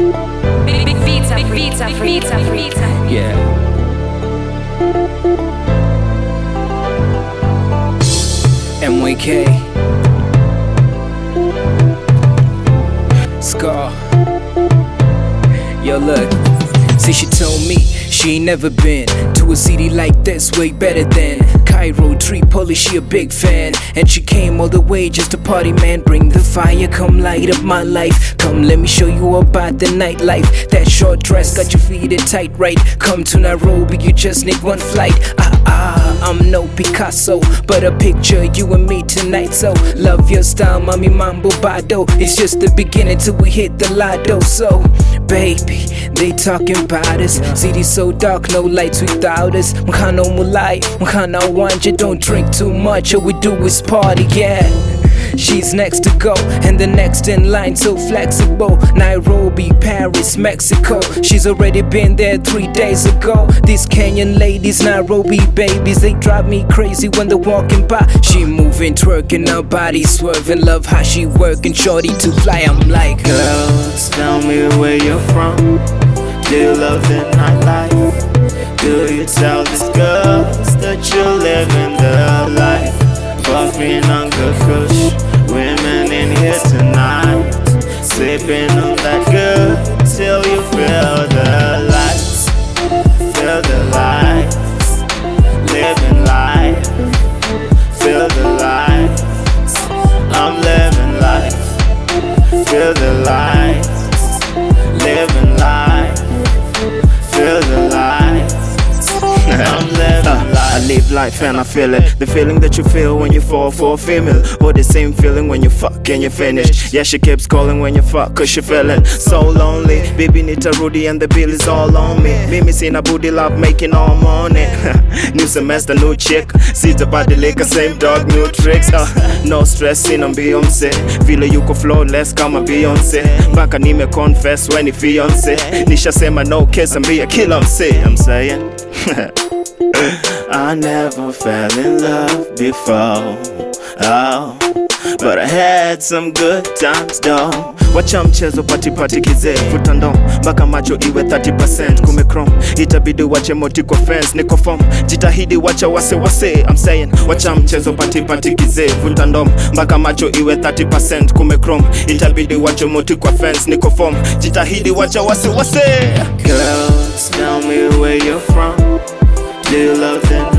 Big, big pizza, big pizza. MYK. Scar. Yo, look. See, she told me she ain't never been a city like this, way better than Cairo, Tripoli. She a big fan, and she came all the way just to party, man. Bring the fire, come light up my life. Come, let me show you about the nightlife. That short dress got your feet in tight, right? Come to Nairobi, you just need one flight. Ah ah, I'm no Picasso, but a picture you and me tonight. So love your style, mommy, mambo bado. It's just the beginning till we hit the lotto. So baby, they talking about us. City so dark, no lights without us. Mkhana mulai, mkhana wanja. Don't drink too much, all we do is party, yeah. She's next to go, and the next in line, so flexible. Nairobi, Paris, Mexico. She's already been there three days ago. These Kenyan ladies, Nairobi babies, they drive me crazy when they're walking by. She moving, twerking, her body swerving. Love how she working, shorty to fly. I'm like, Girls, tell me where you're from. Do you love the nightlife? Do you tell these girls that you're living the life? Buffing on good kush, women in here tonight. Sipping on that good till you feel the lights. Feel the lights. Living life. Feel the lights. I'm living life. Feel the lights. I live life and I feel it. The feeling that you feel when you fall for a female. Or the same feeling when you fuck and you finish. Yeah, she keeps calling when you fuck cause she feeling so lonely. Baby, need a Rudy and the bill is all on me. Mimi seen a booty love making all money. new semester, new chick. See the body liquor, same dog, new tricks. Uh, no stress, in on Beyonce. Vile yuko flawless kama Beyonce. Mpaka nime confess when ni fiance. Nishasema no kiss and be a killer, say I'm saying. I never fell in love before. Oh, but I had some good times though. Wacha mchezo pati pati kizee eh? futa ndo mpaka macho iwe 30% kumekrom itabidi wache moti kwa fence niko form. Jitahidi wacha wase wase. I'm saying wacha mchezo pati pati kizee eh? futa ndo mpaka macho iwe 30% kumekrom itabidi wache moti kwa fence niko form. Jitahidi wacha wase wase. Girls tell me where you're from. Do you love the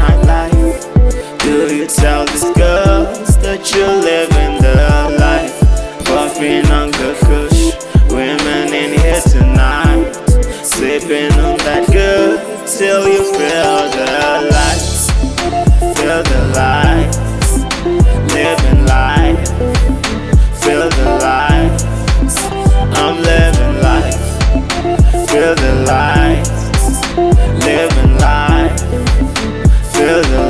been that good till you feel the lights, feel the lights, living life, feel the lights. I'm living life, feel the lights, living life, feel the